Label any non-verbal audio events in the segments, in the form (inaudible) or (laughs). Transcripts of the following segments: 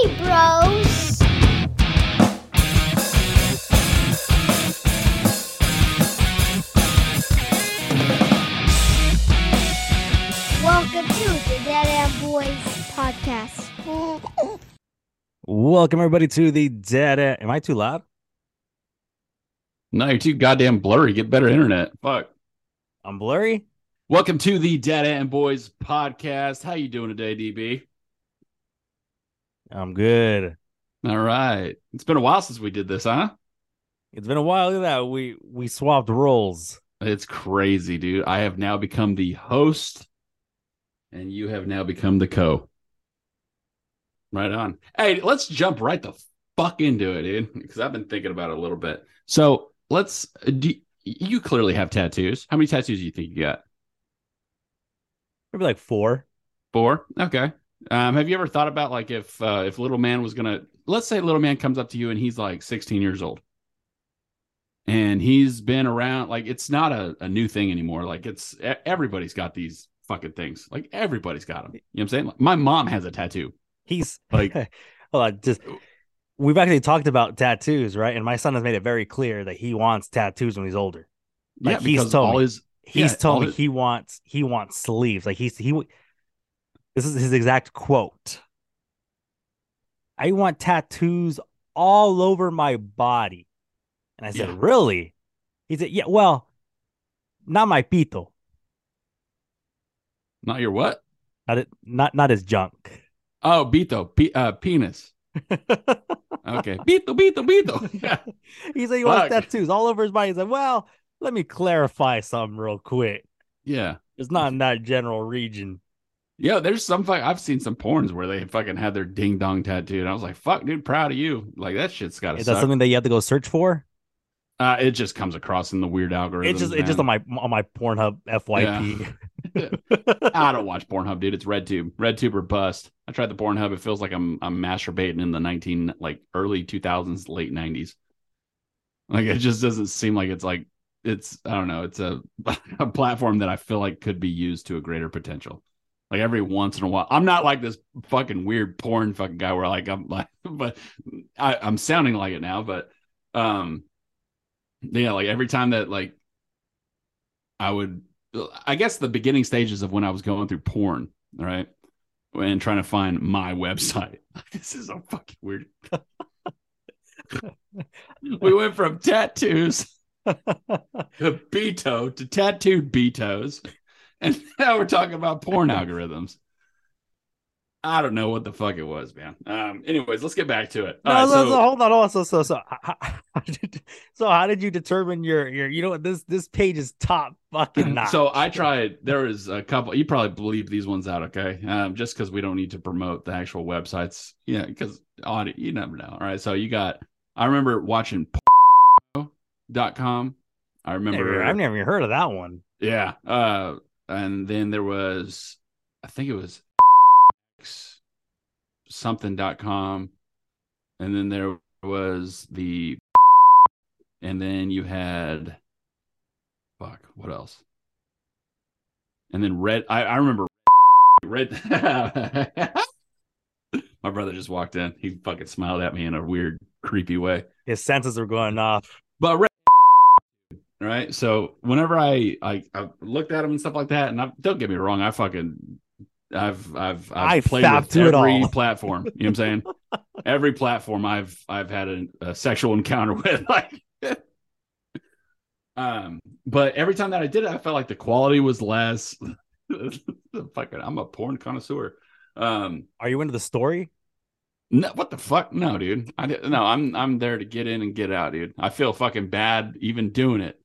Hey, bros. Welcome to the Dada and Boys podcast. Welcome everybody to the Dead End. Am I too loud? No, you're too goddamn blurry. Get better internet. Fuck. I'm blurry. Welcome to the Dada and Boys podcast. How you doing today, DB? I'm good. All right. It's been a while since we did this, huh? It's been a while. Look at that. We we swapped roles. It's crazy, dude. I have now become the host, and you have now become the co. Right on. Hey, let's jump right the fuck into it, dude. Because I've been thinking about it a little bit. So let's. Do, you clearly have tattoos. How many tattoos do you think you got? Maybe like four. Four. Okay. Um, have you ever thought about like if uh, if little man was gonna let's say little man comes up to you and he's like 16 years old and he's been around like it's not a, a new thing anymore like it's everybody's got these fucking things like everybody's got them you know what i'm saying like, my mom has a tattoo He's (laughs) Like- hold on. Just we've actually talked about tattoos, right? And my son has made it very clear that he wants tattoos when he's older. Like, yeah he's told all me. his He's Yeah, told me his- he wants he wants sleeves. Like he's he. This is his exact quote. I want tattoos all over my body, and I said, Yeah. "Really?" He said, "Yeah, well, not my pito, not your what not it, not not his junk." oh pito, P- uh, penis (laughs) okay Pito, bito bito yeah (laughs) he said he wants tattoos all over his body. He said, "Well, let me clarify something real quick. yeah It's not in that general region." Yeah there's some fuck i've seen some porns where they fucking had their ding dong tattooed and i was like fuck dude proud of you like that shit's gotta Is that suck. something that you have to go search for? Uh, it just comes across in the weird algorithm. It's just it's just on my on my Pornhub FYP. (laughs) I don't watch Pornhub, dude. It's RedTube. RedTube or bust. I tried the Pornhub. It feels like I'm I'm masturbating in the 19 like early 2000s, late 90s. Like it just doesn't seem like it's like it's I don't know. It's a (laughs) a platform that I feel like could be used to a greater potential. Like every once in a while, I'm not like this fucking weird porn fucking guy where like I'm like, (laughs) but I, I'm sounding like it now. But um, yeah, like every time that like I would, I guess the beginning stages of when I was going through porn, right, and trying to find my website. (laughs) this is a fucking weird. (laughs) we went from tattoos to Beto to tattooed Betos, and now we're talking about porn (laughs) algorithms. I don't know what the fuck it was, man. Um, anyways, let's get back to it. No, right, so, so- so hold on, hold on. So, so, so, how, how did, so, how did you determine your, your, you know what, this, this page is top fucking (clears throat) notch. So I tried. There was a couple. You probably believe these ones out, okay? Um, just because we don't need to promote the actual websites, yeah. Because audit, you never know. All right. So you got. I remember watching dot com. I remember. I've never even heard of that one. Yeah. Uh, and then there was, I think it was something.com. And then there was the, and then you had, fuck, what else? And then red, I, I remember red. (laughs) My brother just walked in. He fucking smiled at me in a weird, creepy way. His senses were going off. But red, right? So whenever I, I I looked at them and stuff like that, and I, don't get me wrong, I fucking I've I've I I've played fapped with every all. platform. You know what I'm saying? (laughs) every platform I've I've had a, a sexual encounter (laughs) with, like. (laughs) um, but every time that I did it, I felt like the quality was less. fucking, I'm a porn connoisseur. Um, Are you into the story? no, what the fuck? No, dude. I no, I'm I'm there to get in and get out, dude. I feel fucking bad even doing it.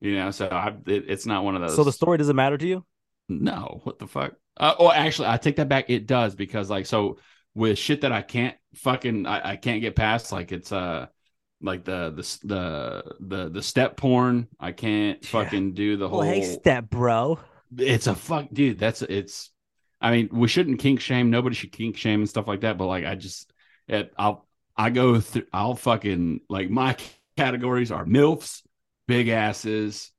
You know, so I it, it's not one of those. So the story doesn't matter to you? No, what the fuck? Uh, oh, actually, I take that back. It does because like so with shit that I can't fucking I, I can't get past. Like it's uh like the the the the the step porn. I can't fucking do the whole. Well, hey, step bro. it's a fuck, dude. That's it's. I mean, we shouldn't kink shame. Nobody should kink shame and stuff like that. But like, I just, it, I'll, I go through. I'll fucking like my categories are milfs, big asses,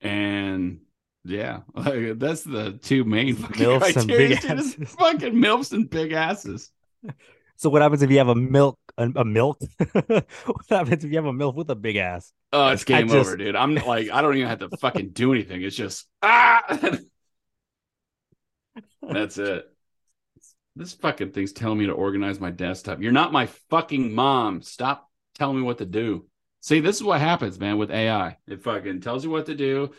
and yeah, (laughs) like, that's the two main fucking Milfs and criteria. big asses. (laughs) Fucking milfs and big asses. So what happens if you have a milk a, a milk? (laughs) what happens if you have a milk with a big ass? Oh, it's game just- over, dude. I'm like, I don't even have to fucking do anything. It's just ah. That's it. This fucking thing's telling me to organize my desktop. You're not my fucking mom. Stop telling me what to do. See, this is what happens, man, with AI. It fucking tells you what to do,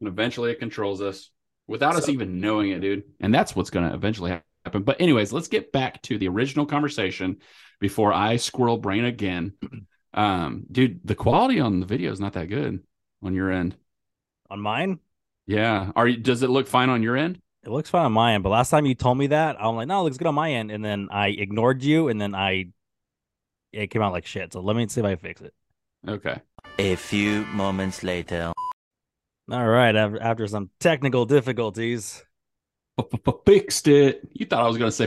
and eventually it controls us without us even knowing it, dude. And that's what's going to eventually happen. But, anyways, let's get back to the original conversation before I squirrel brain again. (clears throat) Um, dude, the quality on the video is not that good on your end. On mine, Yeah. Are you, does it look fine on your end? it looks fine on my end. But last time you told me that, I'm like, no, it looks good on my end. And then I ignored you, and then I it came out like shit. So let me see if I fix it. Okay. A few moments later. All right, after, after some technical difficulties. Fixed it. You thought I was going to say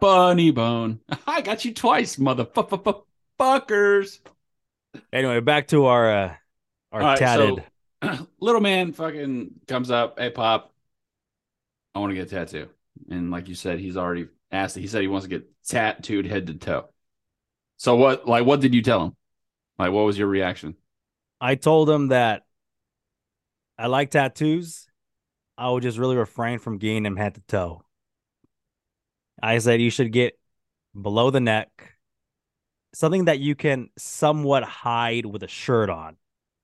funny bone. (laughs) I got you twice, motherfuckers. Anyway, back to our uh, our All right, tatted. so (clears throat) little man fucking comes up. Hey, Pop, I want to get a tattoo. And like you said, he's already asked. He said he wants to get tattooed head to toe. So what? Like, what did you tell him? Like, what was your reaction? I told him that I like tattoos. I would just really refrain from getting them head to toe. I said you should get below the neck, something that you can somewhat hide with a shirt on.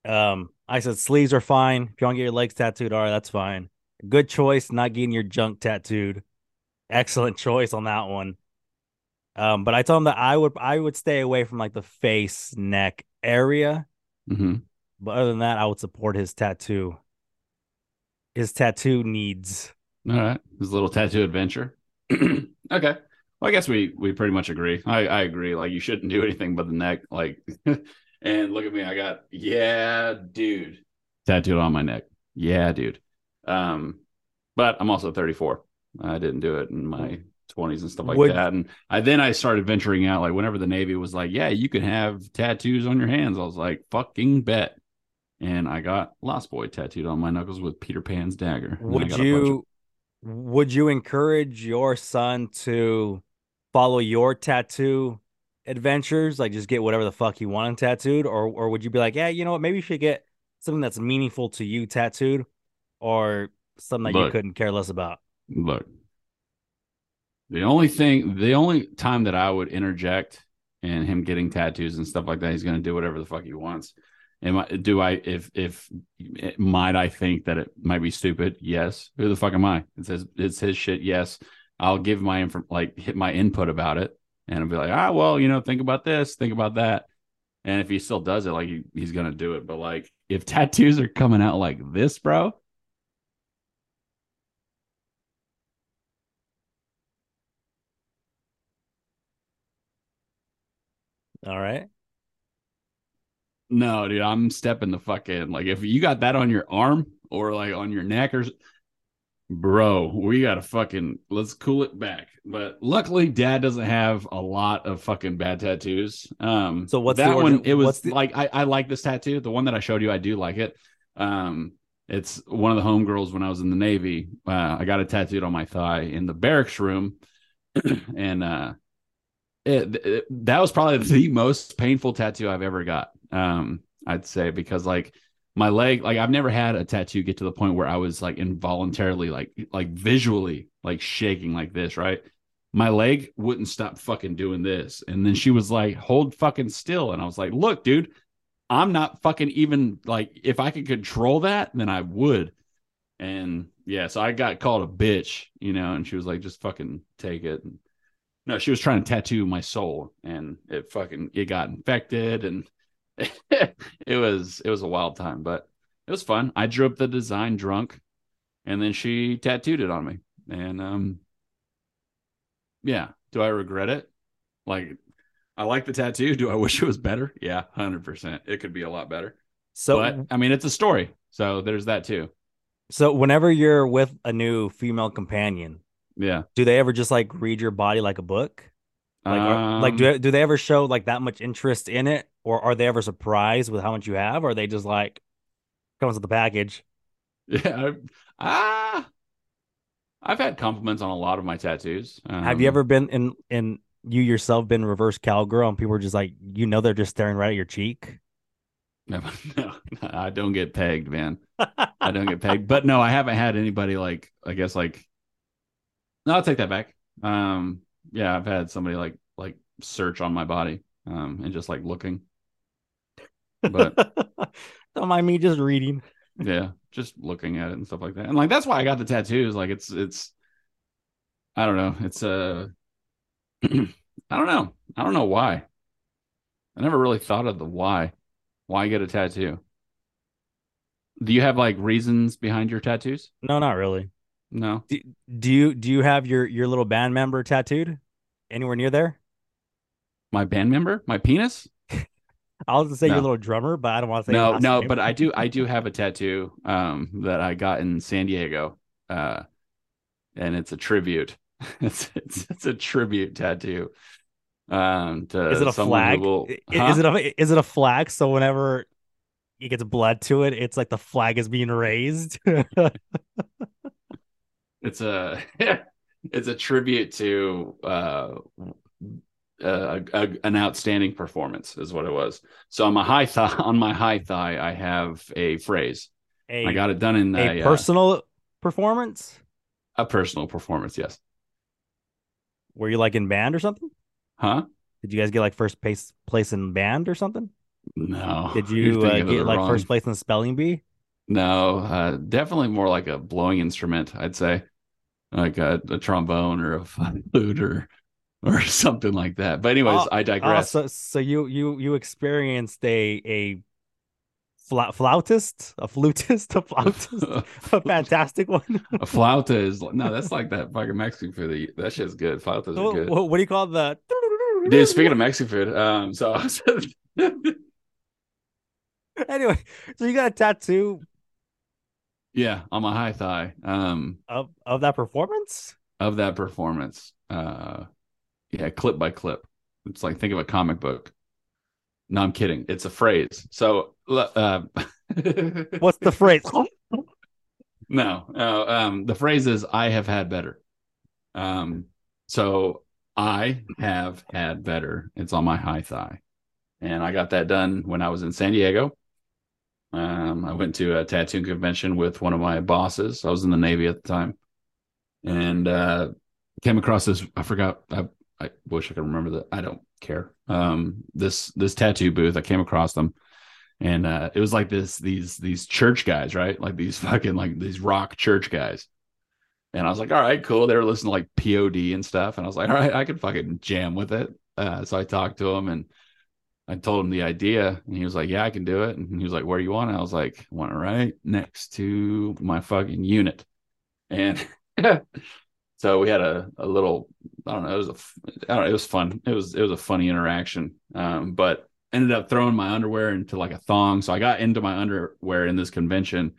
Um, I said sleeves are fine. If you want to get your legs tattooed, all right, that's fine. Good choice, not getting your junk tattooed. Excellent (laughs) choice on that one. Um, but I told him that I would I would stay away from like the face, neck area. Mm-hmm. But other than that, I would support his tattoo. His tattoo needs. All right, his little tattoo adventure. (clears throat) okay, well, I guess we we pretty much agree. I I agree. Like you shouldn't do anything but the neck. Like, (laughs) and look at me, I got yeah, dude, tattooed on my neck. Yeah, dude. Um, but I'm also 34. I didn't do it in my 20s and stuff like Would- that. And I then I started venturing out. Like whenever the Navy was like, yeah, you can have tattoos on your hands. I was like, fucking bet. And I got Lost Boy tattooed on my knuckles with Peter Pan's dagger. And then I Would bunch of- you would you encourage your son to follow your tattoo adventures? Like just get whatever the fuck you want tattooed? Or or would you be like, yeah, you know what, maybe you should get something that's meaningful to you tattooed or something that you couldn't care less about? look the only thing the only time that i would interject in him getting tattoos and stuff like that he's going to do whatever the fuck he wants. Am i do i if if might i think that it might be stupid? Yes. Who the fuck am i? It says it's his shit. Yes. I'll give my info like hit my input about it and i'll be like ah well you know think about this think about that. And if he still does it like he, he's going to do it. But like if (laughs) tattoos are coming out like this bro All right. No, dude, I'm stepping the fuck in. Like, if you got that on your arm or like on your neck or, bro, we gotta fucking let's cool it back. But luckily, Dad doesn't have a lot of fucking bad tattoos. Um, So what's that the one? It was the- like I I like this tattoo. The one that I showed you, I do like it. Um, it's one of the homegirls when I was in the Navy. Uh, I got it tattooed on my thigh in the barracks room, (clears throat) and uh, it, it- that was probably the (laughs) most painful tattoo I've ever got. Um, I'd say because like my leg, like I've never had a tattoo get to the point where I was like involuntarily, like like visually, like shaking like this, right? My leg wouldn't stop fucking doing this, and then she was like, "Hold fucking still," and I was like, "Look, dude." I'm not fucking even like if I could control that, then I would. And yeah, so I got called a bitch, you know, and she was like, just fucking take it. No, she was trying to tattoo my soul and it fucking it got infected and (laughs) it was it was a wild time, but it was fun. I drew up the design drunk and then she tattooed it on me. And um yeah, do I regret it? Like I like the tattoo. Do I wish it was better? Yeah, 100%. It could be a lot better. So but I mean, it's a story. So there's that too. so whenever you're with a new female companion, Yeah. do they ever just like read your body like a book? Like, are, like Um, do do they ever show like that much interest in it, or are they ever surprised with how much you have, or are they just like comes with the package? (laughs) Yeah. Ah, I've had compliments on a lot of my tattoos. Have you Um, ever been in in you yourself been reverse cowgirl and people are just like you know they're just staring right at your cheek? (laughs) No, no, I don't get pegged, man. (laughs) I don't get pegged. But no, I haven't had anybody like I guess like no, I'll take that back. Um yeah, I've had somebody like like search on my body um and just like looking. But (laughs) don't mind me just reading. yeah, just looking at it and stuff like that. And like that's why I got the tattoos. Like it's it's I don't know. It's uh (clears throat) I don't know. I don't know why. I never really thought of the why. Why get a tattoo? Do you have like reasons behind your tattoos? No, not really. No. Do, do you do you have your your little band member tattooed anywhere near there? My band member? My penis? (laughs) I was gonna say your No. little drummer, but I don't want to say No, no, name. but I do I do have a tattoo um that I got in San Diego. Uh and it's a tribute. (laughs) It's it's, it's a tribute tattoo. Um to is it a flag? will- Huh? Is it a is it a flag? So whenever it gets blood to it, it's like the flag is being raised. (laughs) It's a (laughs) it's a tribute to uh, a, a, an outstanding performance is what it was. So on my high (laughs) thigh on my high thigh I have a phrase. a I got it done in a a, uh, personal performance. a personal performance. Yes. Were you like in band or something? Huh? Did you guys get like first place place in band or something? No. Did (laughs) You're uh, get like wrong- first place in the spelling bee? No, uh, definitely more like a blowing instrument. I'd say, like a, a trombone or a (laughs) flute or or something like that. But anyways, Oh, I Oh, digress. so so you you you experienced a a fla- flautist, a flutist, (laughs) a flautist, (laughs) a fantastic one. A flauta is no, that's like that fucking Mexican food. That shit's good. Flautas are what, good. what, what do you call the? Dude, speaking of Mexican food, um, so anyway, so you got a tattoo yeah, on my high thigh, um, of of that performance. of that performance, uh, yeah, clip by clip. It's like think of a comic book. No, I'm kidding. It's a phrase. So, uh, (laughs) What's the phrase? No, no. Um, the phrase is "I have had better." Um, so I have had better. It's on my high thigh, and I got that done when I was in San Diego. Um, I went to a tattoo convention with one of my bosses. I was in the Navy at the time, and uh, came across this. I forgot. I, I wish I could remember that. I don't care. Um, this this tattoo booth. I came across them and uh it was like this these these church guys right like these (laughs) fucking like these rock church guys and i was like all right cool they were listening to like POD and stuff and i was like all right i could fucking jam with it uh so i talked to them and i told him the idea and he was like yeah i can do it and he was like where do you want it i was like i want it right next to my fucking unit and (laughs) so we had a, a little i don't know it was a I don't know, it was fun it was it was a funny interaction um but ended up throwing my underwear into like a thong. So I got into my underwear in this convention,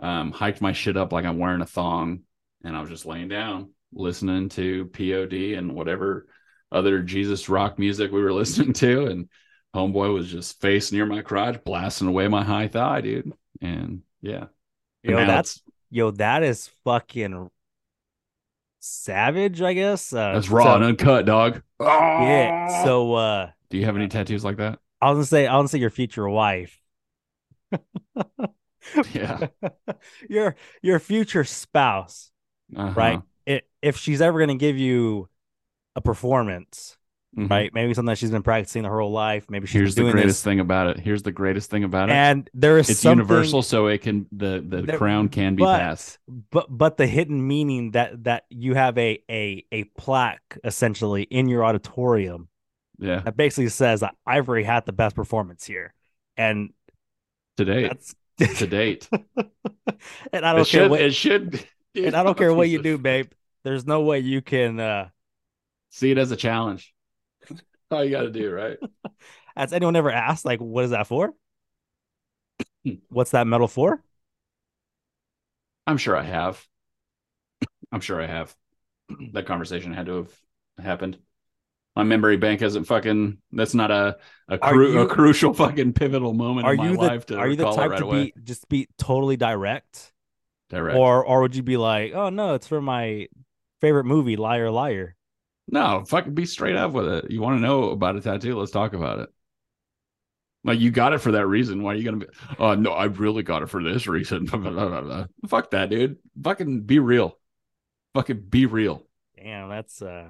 um, hiked my shit up like I'm wearing a thong, and I was just laying down listening to POD and whatever other Jesus rock music we were (laughs) listening to. And homeboy was just face near my crotch, blasting away my high thigh, dude. And yeah. Yo, Now that's it's- yo, that is fucking savage. I guess uh, that's raw so- and uncut, dog. Yeah. So uh, do you have any tattoos like that? I was gonna say, I was gonna say your future wife, (laughs) Yeah. (laughs) your your future spouse, Uh-huh. right? It, if she's ever gonna give you a performance, Mhm. right? Maybe something that she's been practicing her whole life. Maybe she's Here's the greatest this, thing about it. Here's the greatest thing about it. and there is it's universal so it can the the There- crown can be but- passed but but the hidden meaning that that you have a a a plaque essentially in your auditorium yeah that basically says that Ivory had the best performance here, and to date that's (laughs) to date (laughs) and I don't it care should what it should and I don't (laughs) care what you do, babe. There's no way you can. uh see it as a challenge all you got to do right (laughs) Has anyone ever asked, like, what is that for? (clears throat) What's that medal for? i'm sure i have i'm sure i have (clears throat) that conversation had to have happened my memory bank isn't fucking that's not a a, cru- you- a crucial fucking pivotal moment Are in my you life to Are you the type right to away be just be totally direct? Direct. Or or would you be like, oh no, it's for my favorite movie, Liar Liar? No, fucking be straight up with it. You want to know about a tattoo? Let's talk about it. Like you got it for that reason. Why are you gonna be? Oh no, I really got it for this reason. (laughs) Fuck that, dude. Fucking be real. Fucking be real. Damn, that's uh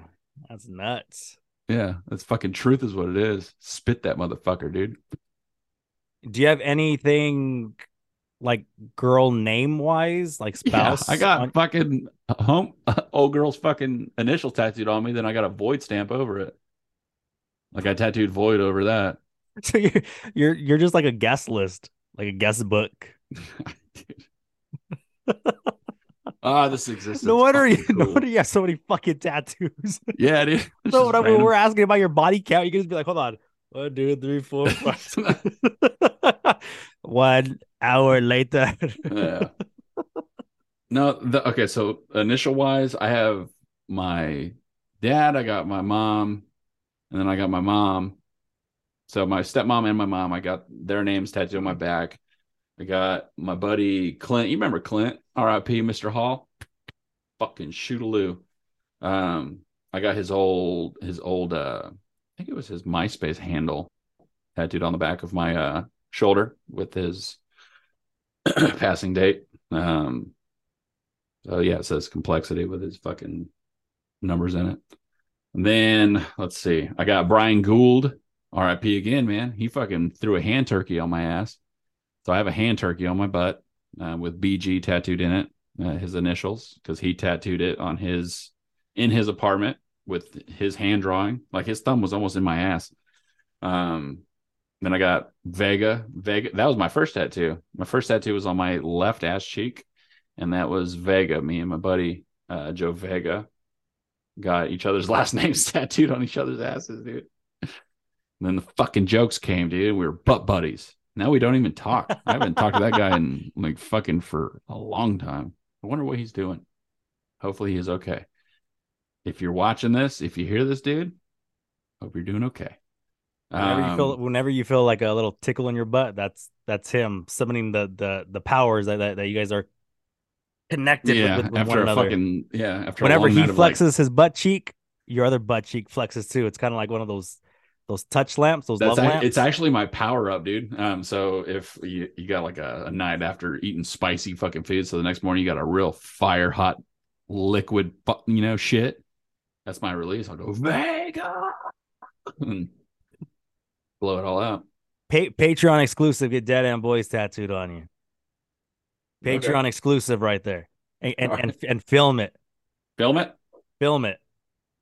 that's nuts. Yeah, that's fucking truth is what it is. Spit that motherfucker, dude. Do you have anything like girl name wise, like spouse? (laughs) Yeah, I got on- fucking home (laughs) old girl's fucking initial tattooed on me. Then I got a void stamp over it. Like I tattooed void over that. (laughs) so you're you're you're just like a guest list, like a guest book. Ah, this exists. No wonder you no wonder you have so many fucking tattoos. Yeah, dude. So random. we're asking about your body count, you can just be like, hold on. One, two, three, four, five. One hour later. yeah. (laughs) No, the, okay. So initial wise, I have my dad, I got my mom, and then I got my mom. So my stepmom and my mom, I got their names tattooed on my back. I got my buddy Clint. You remember Clint? R.I.P. Mr. Hall. Fucking shootaloo. Um, I got his old his old uh I think it was his MySpace handle tattooed on the back of my uh shoulder with his (clears throat) passing date. Um, so yeah, it says complexity with his fucking numbers in it. And then let's see, I got Brian Gould, RIP again, man. He fucking threw a hand turkey on my ass. So I have a hand turkey on my butt uh, with BG tattooed in it, uh, his initials, because he tattooed it on his in his apartment with his hand drawing. Like his thumb was almost in my ass. Um, then I got Vega. Vega. That was my first tattoo. My first tattoo was on my left ass cheek, and that was Vega. Me and my buddy uh, Joe Vega got each other's (laughs) last names tattooed on each other's asses, dude. And then the fucking jokes came, dude. We were butt buddies. Now we don't even talk. I haven't talked to that guy in like fucking for a long time. I wonder what he's doing. Hopefully he's okay. If you're watching this, if you hear this, dude, hope you're doing okay. Whenever you feel Um, whenever you feel like a little tickle in your butt, that's that's him summoning the the the powers that that, that you guys are connected yeah, with, with, with after one a another. fucking yeah, after a Whenever he of, like- flexes his butt cheek, your other butt cheek flexes too. It's kind of like one of those those touch lamps, those That's love lamps. it's actually my power up, dude. Um, so if you, you got like a, a night after eating spicy fucking food, so the next morning you got a real fire hot liquid, you know, shit. That's my release. I'll go Vega, (laughs) blow it all out. Pa- Patreon exclusive. Get Dada and Boys tattooed on you. Okay. Patreon exclusive right there, and and, All and and film it, Film it. film it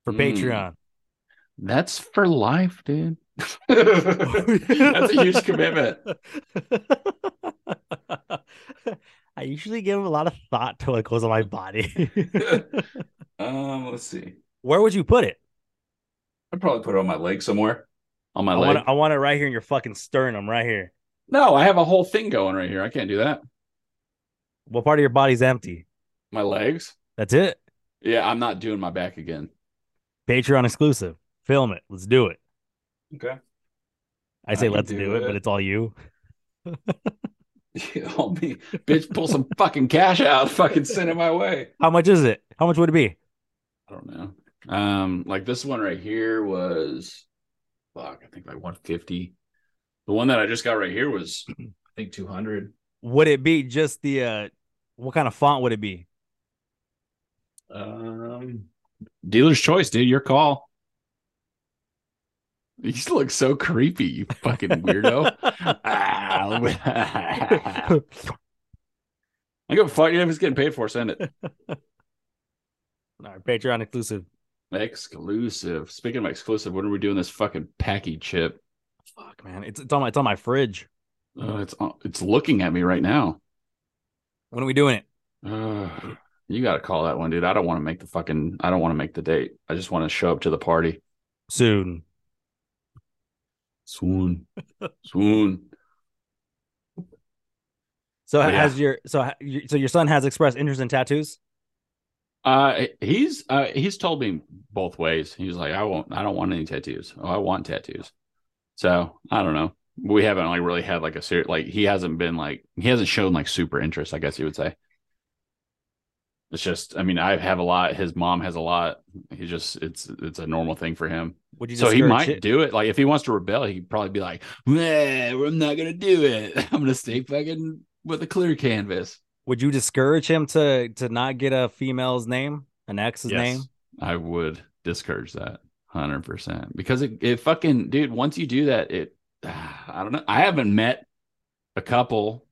for Mm. Patreon. That's for life, dude. (laughs) That's a huge commitment. (laughs) I usually give a lot of thought to what goes on my body. (laughs) Um, let's see. Where would you put it? I'd probably put it on my leg somewhere. On my I leg. want, it, I want it right here in your fucking sternum, right here. No, I have a whole thing going right here. I can't do that. What part of your body's empty? My legs. That's it. Yeah, I'm not doing my back again. Patreon exclusive. Film it. Let's do it. Okay. I say can let's do do it, it. but it's all you. (laughs) I'll be bitch. Pull some (laughs) fucking cash out. Fucking send it my way. How much is it? How much would it be? I don't know. Um, like this one right here was, fuck. I think like 150. The one that I just got right here was, (clears throat) I think 200. Would it be just the uh what kind of font would it be? Um, dealer's choice, dude. Your call. (laughs) You look so creepy, you fucking weirdo. (laughs) (laughs) I go fuck you if it's getting paid for. Send it. All right, Patreon exclusive. Exclusive. Speaking of exclusive, when are we doing this fucking Paqui chip? Fuck, man. It's it's on my it's on my fridge. Oh, it's it's looking at me right now. When are we doing it? Uh, you got to call that one, dude. I don't want to make the fucking. I don't want to make the date. I just want to show up to the party. Soon. Swoon, swoon. (laughs) So yeah. has your so so your son has expressed interest in tattoos? Uh, he's uh he's told me both ways. He's like, I won't. I don't want any tattoos. Oh, I want tattoos. So I don't know. We haven't like really had like a serious like he hasn't been like he hasn't shown like super interest. I guess you would say. It's just, I mean, I have a lot. His mom has a lot. He just, it's it's a normal thing for him. Would you So he might it? do it. Like if he wants to rebel, he'd probably be like, "Nah, I'm not gonna do it. (laughs) I'm gonna stay fucking with a clear canvas." Would you discourage him to to not get a female's name, an ex's name? I would discourage that hundred percent because it, it fucking dude. Once you do that, it (sighs) I don't know. I haven't met a couple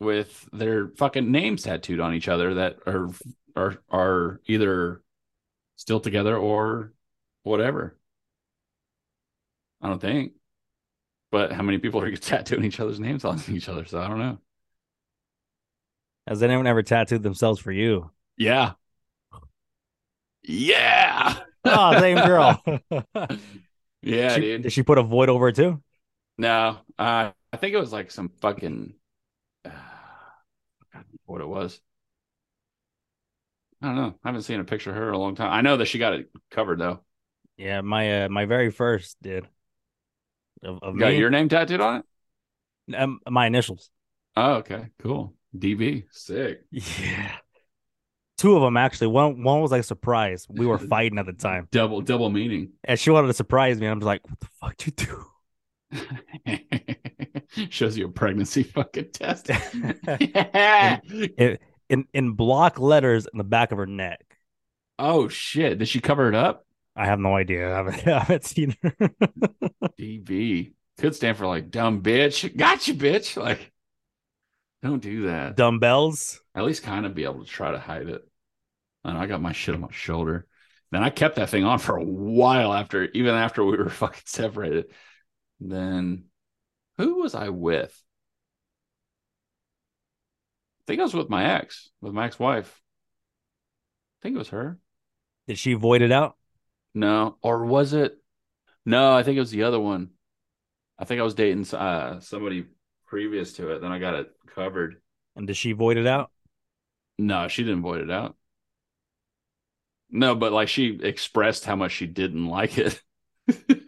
with their fucking names tattooed on each other that are are are either still together or whatever. I don't think. But how many people are (laughs) tattooing each other's names on each other? So I don't know. Has anyone ever tattooed themselves for you? Yeah. Yeah. Oh, same girl. (laughs) Yeah, She- dude. Did she put a void over it too? No, uh, I think it was like some fucking uh, what it was. I don't know. I haven't seen a picture of her in a long time. I know that she got it covered though. Yeah, my uh, my very first did. Of, of You got me, your name tattooed on it? um, my initials. Oh, okay, cool. DB, sick. Yeah. Two of them actually. One one was like a surprise. We were (laughs) fighting at the time, Double double meaning. and she wanted to surprise me. And I'm just like, "What the fuck you do?" (laughs) Shows you a pregnancy fucking test. (laughs) in, in in block letters in the back of her neck. oh shit! Did she cover it up? I have no idea. I haven't, I haven't seen her. DB could stand for like dumb bitch. Gotcha, bitch. Like, don't do that. Dumbbells. At least kind of be able to try to hide it. And I got my shit on my shoulder. Then I kept that thing on for a while after, even after we were (laughs) fucking separated. Then who was I with? I think I was with my ex, with my ex-wife. I think it was her. Did she void it out? No, or was it? No, I think it was the other one. I think I was dating uh, somebody previous to it. Then I got it covered. And did she void it out? No, she didn't void it out. No, but like she expressed how much she didn't like it. (laughs)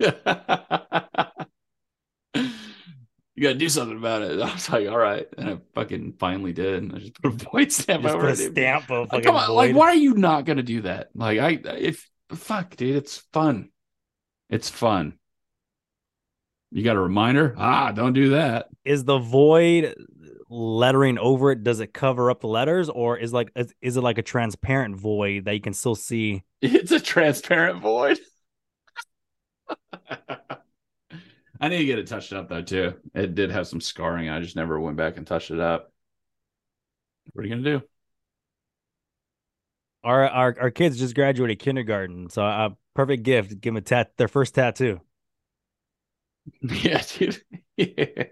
you gotta do something about it. (laughs) I was like, all right. And I fucking finally did. I just put a void stamp Just over put a it. stamp of Like, come on, like, why are you not gonna do that? Like, I if fuck, dude, it's fun. It's fun. You got a reminder? Ah, don't do that. Is the void lettering over it? Does it cover up the letters, or is like is, is it like a transparent void that you can still see? (laughs) It's a transparent void. (laughs) I need to get it touched up though too. It did have some scarring. I just never went back and touched it up. What are you gonna do? Our our our kids just graduated kindergarten, so a perfect gift. Give them a tat their first tattoo. (laughs) yeah, dude. (laughs) yeah.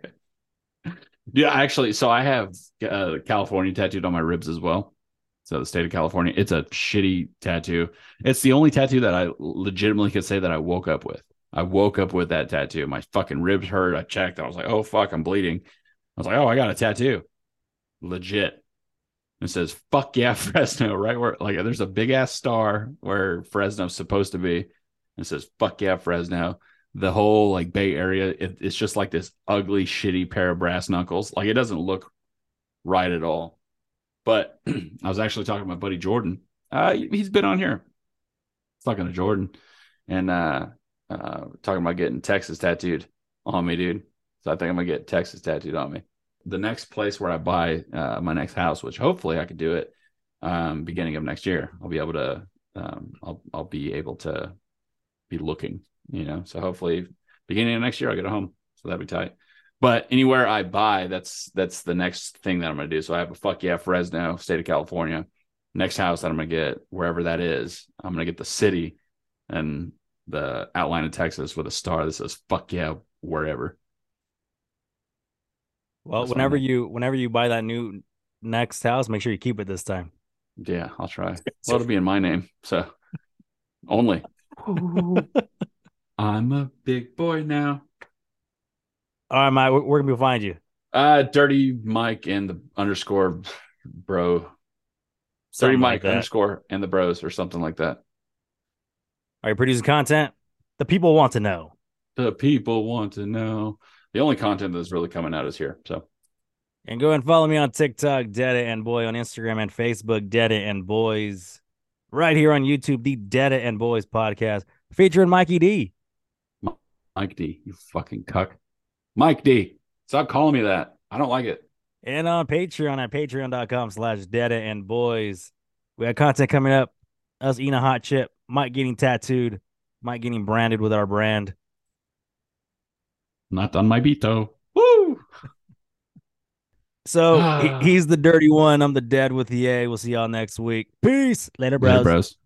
Yeah, actually, so I have uh, California tattooed on my ribs as well. So the state of California, it's a shitty tattoo. It's the only tattoo that I legitimately could say that I woke up with. I woke up with that tattoo. My fucking ribs hurt. I checked. I was like, oh fuck, I'm bleeding. I was like, oh, I got a tattoo. Legit. It says fuck yeah, (laughs) Fresno, right where like there's a big ass star where Fresno's supposed to be. And it says fuck yeah, Fresno the whole like Bay Area, it, it's just like this ugly, shitty pair of brass knuckles. Like it doesn't look right at all. But (clears throat) I was actually talking to my buddy Jordan. Uh, he's been on here. Talking to Jordan and uh, uh, talking about getting Texas tattooed on me, dude. So I think I'm gonna get Texas tattooed on me. The next place where I buy uh, my next house, which hopefully I could do it um, beginning of next year, I'll be able to. Um, I'll I'll be able to be looking you know. So hopefully, beginning of next year, I'll get a home. So that'd be tight. But anywhere I buy, that's that's the next thing that I'm gonna do. So I have a fuck yeah, Fresno, state of California. Next house that I'm gonna get, wherever that is, I'm gonna get the city and the outline of Texas with a star that says fuck yeah, wherever. Well, That's whenever you whenever you buy that new next house, make sure you keep it this time. Yeah, I'll try. (laughs) Well, it'll be in my name. So only. (laughs) I'm a big boy now. All right, Mike, where, can we find you? Uh dirty Mike and the underscore bro. Dirty Something Mike like underscore and the bros or something like that. Are you producing content? The people want to know. The people want to know. The only content that's really coming out is here. So And go and follow me on TikTok, Dada and Boy, on Instagram and Facebook, Dada and Boys. Right here on YouTube, the Dada and Boys podcast, featuring Mikey D. Mike D, you fucking cuck. Mike D, stop calling me that. I don't like it. And on Patreon at patreon.com slash Dada and Boys. We have content coming up. Us eating a hot chip, Mike getting tattooed, Mike getting branded with our brand. Not on my beat though. Woo! So he- (sighs) he's the dirty one. I'm the dead with the A. We'll see y'all next week. Peace. Later, bros. Later, bros.